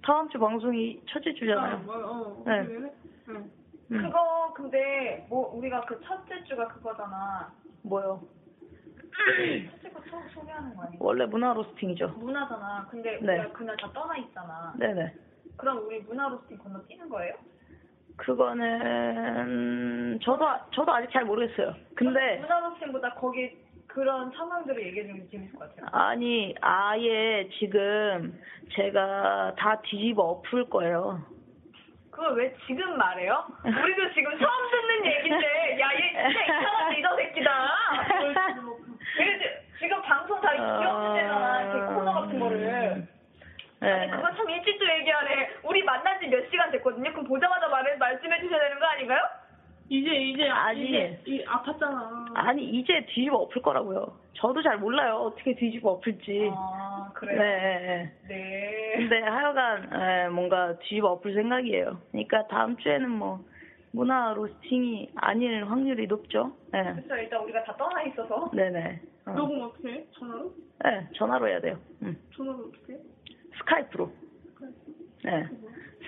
다음 주 방송이 첫째 아, 주잖아요. 뭐, 어, 네. 응. 음. 그거 근데 뭐 우리가 그 첫째 주가 그거잖아. 뭐요? 첫째 거 처음 소개하는 거 아니야? 원래 문화 로스팅이죠. 문화잖아. 근데 네. 우리가 그날 다 떠나 있잖아. 네네. 그럼 우리 문화 로스팅 건너뛰는 거예요? 그거는 저도 아- 저도 아직 잘 모르겠어요. 근데 문화 로스팅보다 거기 그런 상황들을 얘기해 주면 재밌을 것 같아요. 아니 아예 지금 제가 다 뒤집어 엎을 거예요. 그걸 왜 지금 말해요? 우리도 지금 처음 듣는 얘긴데, 야, 얘 진짜 이상한 리더 새끼다. 얘 지- 지금 방송 다 기억는 데잖아, 그 코너 같은 거를. 네. 아니, 그거 참 일찍 또 얘기하네. 우리 만난 지 몇 시간 됐거든요? 그럼 보자마자 말을, 말씀해 주셔야 되는 거 아닌가요? 이제 이제 아니. 이제 이 아팠잖아. 아니 이제 뒤집어 엎을 거라고요. 저도 잘 몰라요 어떻게 뒤집어 엎을지. 아, 네, 그래요? 네. 네. 네. 근데 하여간 에, 뭔가 뒤집어 엎을 생각이에요. 그러니까 다음 주에는 뭐 문화 로스팅이 아닐 확률이 높죠. 네. 그래서 일단 우리가 다 떠나 있어서. 네네. 어. 녹음 어떻게 해? 전화로? 네, 전화로 해야 돼요. 음. 전화로 어떻게 해? 스카이프로. 네.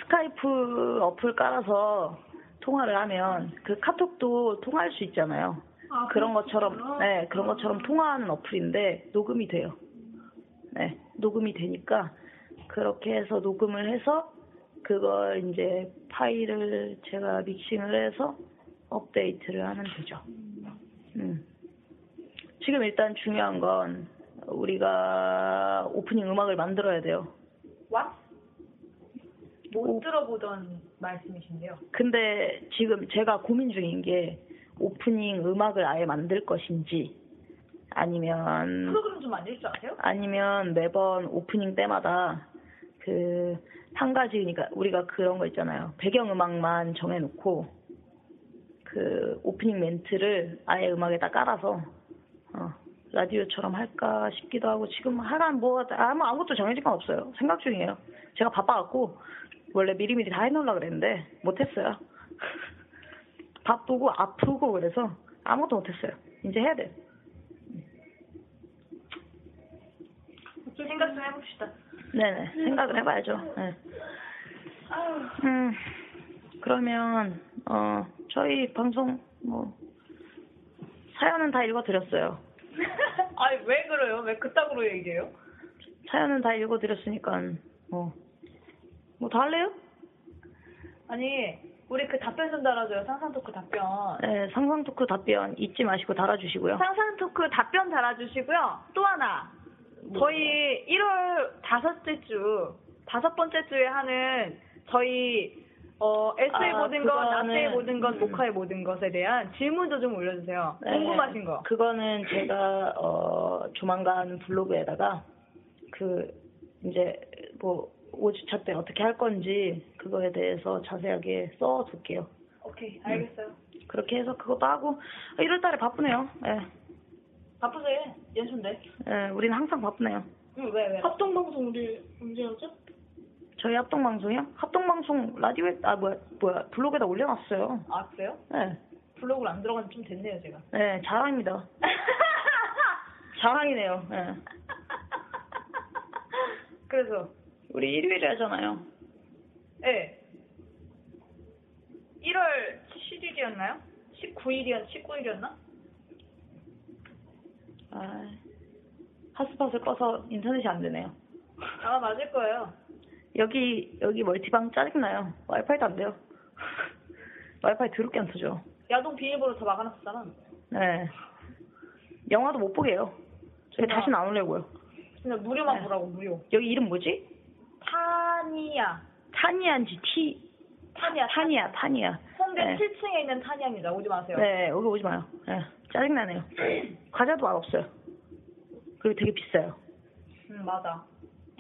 스카이프 어플 깔아서 통화를 하면 그 카톡도 통화할 수 있잖아요. 아, 그런. 것처럼, 네, 그런 것처럼 통화하는 어플인데 녹음이 돼요. 네, 녹음이 되니까 그렇게 해서 녹음을 해서 그걸 이제 파일을 제가 믹싱을 해서 업데이트를 하면 되죠. 음. 지금 일단 중요한 건 우리가 오프닝 음악을 만들어야 돼요. What? 못 오. 들어보던 말씀이신데요. 근데 지금 제가 고민 중인 게 오프닝 음악을 아예 만들 것인지 아니면 프로그램 좀 만들 줄 아세요? 아니면 매번 오프닝 때마다 그 한 가지 그러니까 우리가 그런 거 있잖아요. 배경 음악만 정해놓고 그 오프닝 멘트를 아예 음악에다 깔아서 어, 라디오처럼 할까 싶기도 하고 지금 하간 뭐 아무 아무것도 정해진 건 없어요. 생각 중이에요. 제가 바빠갖고 원래 미리미리 다 해놓으려 그랬는데 못했어요. 바쁘고 아프고 그래서 아무것도 못했어요. 이제 해야 돼. 생각 좀 해봅시다. 네네 생각을 해봐야죠. 네. 음 그러면 어 저희 방송 뭐 사연은 다 읽어드렸어요. 아니 왜 그래요? 왜 그따구로 얘기해요? 사연은 다 읽어드렸으니까 뭐 뭐 다 할래요? 아니 우리 그 답변 좀 달아줘요. 상상 토크 답변. 네 상상 토크 답변 잊지 마시고 달아주시고요. 상상 토크 답변 달아주시고요. 또 하나 저희 1월 다섯째 주 다섯 번째 주에 하는 저희 어 S의 아, 모든 것, 그거는- 나스의 모든 것, 음. 모카의 모든 것에 대한 질문도 좀 올려주세요. 네, 궁금하신 거. 그거는 제가 어 조만간 블로그에다가 그 이제 뭐 5주차 때 어떻게 할 건지 그거에 대해서 자세하게 써둘게요. 오케이 알겠어요. 그렇게 해서 그것도 하고 1월 달에 바쁘네요. 예. 바쁘세요. 연초인데. 예, 우리는 항상 바쁘네요. 응, 왜 왜? 합동 방송 우리 언제 하죠? 저희 합동 방송이요? 합동 방송 라디오에 아 뭐야 뭐야 블로그에다 올려놨어요. 아 그래요? 예. 블로그를 안 들어간 지 좀 됐네요 제가. 예, 자랑입니다. 자랑이네요. 예. 그래서 우리 일요일에 하잖아요. 네. 1월 7일이었나요? 19일이었 19일이었나? 아, 핫스팟을 꺼서 인터넷이 안 되네요. 아마 맞을 거예요. 여기 여기 멀티방 짜증나요. 와이파이도 안 돼요. 와이파이 더럽게 안 터져. 야동 비밀번호 다 막아놨었잖아. 네. 영화도 못 보게 해요. 다시는 안 오려고요. 진짜 무료만 네. 보라고 무료. 여기 이름 뭐지? 타니아. 타니아인지 티 타니아. 타니아 타니아. 홍대 네. 7층에 있는 타니아입니다. 오지 마세요. 네, 여기 오지 마요. 네, 짜증나네요. 과자도 맛없어요. 그리고 되게 비싸요. 음 맞아.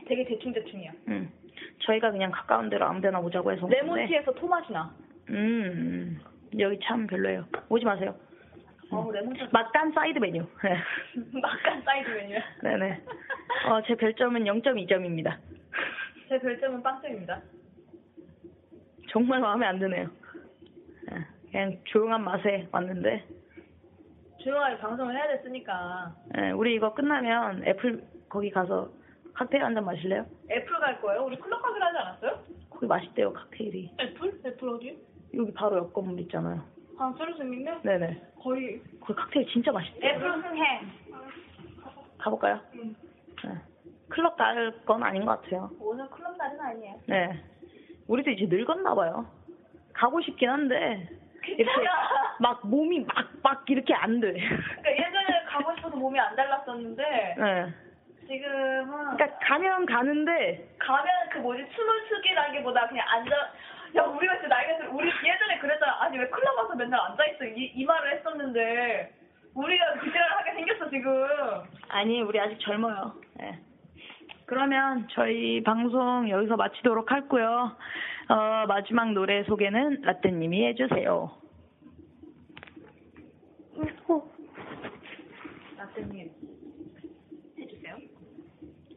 되게 대충대충이야. 음. 저희가 그냥 가까운 데로 아무 데나 오자고 해서. 레몬티에서 토맛이 나. 음, 여기 참 별로예요. 오지 마세요. 어우 레몬티. 막간 사이드 메뉴. 네. 막간 사이드 메뉴. 네네. 어, 제 별점은 0.2점입니다. 제 별점은 빵점입니다. 정말 마음에 안 드네요. 예, 그냥 조용한 맛에 왔는데, 조용하게 방송을 해야 됐으니까 예, 우리 이거 끝나면 애플 거기 가서 칵테일 한 잔 마실래요? 애플 갈 거예요? 우리 클럽 가기로 하지 않았어요? 거기 맛있대요, 칵테일이. 애플? 애플 어디요? 여기 바로 옆 건물 있잖아요. 아, 생긴데? 네네. 거의 거기 칵테일 진짜 맛있대요. 애플 흥행. 가볼까요? 네. 클럽 갈건 아닌 것 같아요. 오늘 클럽 날은 아니에요. 네. 우리도 이제 늙었나 봐요. 가고 싶긴 한데, 이렇게 막 몸이 막, 막 이렇게 안 돼. 그러니까 예전에 가고 싶어서 몸이 안 달랐었는데 네. 지금은 그러니까 가면 가는데, 가면 그 뭐지 춤을 추기라기보다 그냥 앉아 야 우리가 진짜 나이가 들 우리 예전에 그랬잖아 아니 왜 클럽 와서 맨날 앉아 있어 이, 이 말을 했었는데 우리가 그 지랄을 하게 생겼어 지금 아니, 우리 아직 젊어요. 네. 그러면 저희 방송 여기서 마치도록 하고요. 어, 마지막 노래 소개는 라떼님이 해주세요. 라떼님 해주세요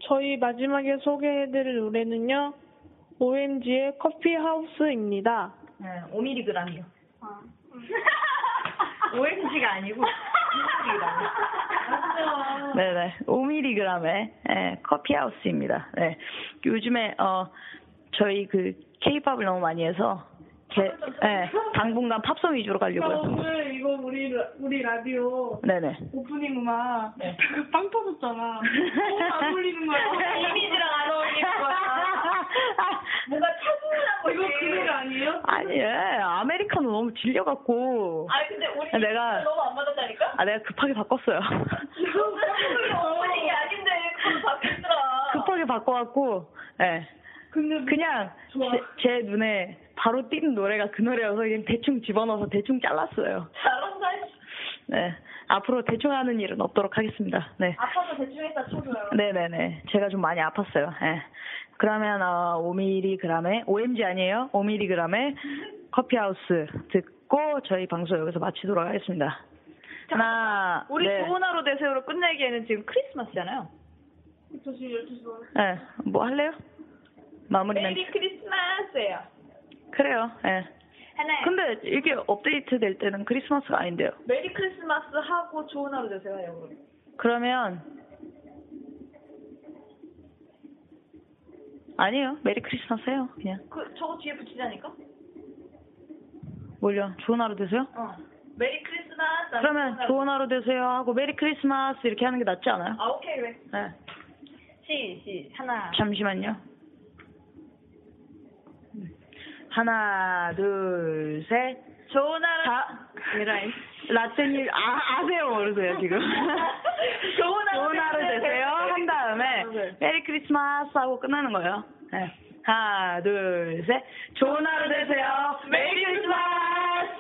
저희 마지막에 소개해드릴 노래는요. OMG의 커피 하우스입니다. 네, 5mg이요. 아. OMG가 아니고 5mg라고. 네네, 5mg의 네, 커피하우스입니다. 네, 요즘에 어 저희 그 K-팝을 너무 많이 해서 제, 네, 당분간 팝송 위주로 나 가려고요. 오늘 이거 우리 라- 우리 라디오 네네. 오프닝 음악 네. 그빵 터졌잖아. 너무 안 어울리는 거야. 이미지랑 안 어울리는 거야 이거 그 노래 아니에요? 아니, 예, 아메리카노 너무 질려갖고. 아니 근데 우리 내가- 너무 안 맞았다니까 아, 내가 급하게 바꿨어요. 오프닝이 아닌데 그걸 바뀌더라 급하게 바꿔갖고, 예. 근데 그냥 좋아. 제, 제 눈에 바로 띄는 노래가 그 노래여서 그냥 대충 집어넣어서 대충 잘랐어요. 잘한다 씨. 네. 앞으로 대충 하는 일은 없도록 하겠습니다. 네. 아파서 대충 했다 쳐줘요. 네네네. 제가 좀 많이 아팠어요. 예. 그러면, 어, 5mg에, OMG 아니에요? 5mg에 커피하우스 듣고 저희 방송 여기서 마치도록 하겠습니다. 하나, 우리 네. 좋은 하루 되세요로 끝내기에는 지금 크리스마스잖아요. 저 지금 12시 반. 예. 뭐 할래요? 마무리 멘트. 메리 크리스마스예요. 그래요. 예. 근데 이게 업데이트 될 때는 크리스마스가 아닌데요. Merry Christmas 하고 좋은 하루 되세요 그럼. 그러면 아니에요. Merry Christmas 해요. 그냥. 그 저거 뒤에 붙이자니까. 뭘요? 좋은 하루 되세요? 어. Merry Christmas. 그러면 하루. 좋은 하루 되세요 하고 Merry Christmas 이렇게 하는 게 낫지 않아요? 아 오케이 그래. 네. 시, 시, 하나. 잠시만요. 하나, 둘, 셋. 좋은 하루. 자, 미라이. 라떼님, 아, 아세요? 모르세요, 지금? 좋은 하루 좋은 하루 되세요. 한 다음에, Merry Christmas 하고 끝나는 거예요. 네. 하나, 둘, 셋. 좋은 하루 되세요. Merry Christmas!